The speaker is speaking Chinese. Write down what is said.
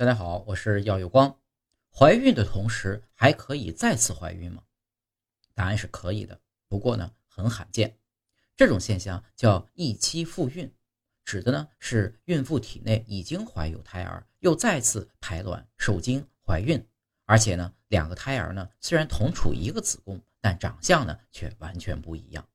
大家好，我是耀有光，怀孕的同时还可以再次怀孕吗？答案是可以的，不过呢，很罕见。这种现象叫一期复孕，指的呢是孕妇体内已经怀有胎儿，又再次排卵、受精、怀孕，而且呢，两个胎儿呢，虽然同处一个子宫，但长相呢，却完全不一样。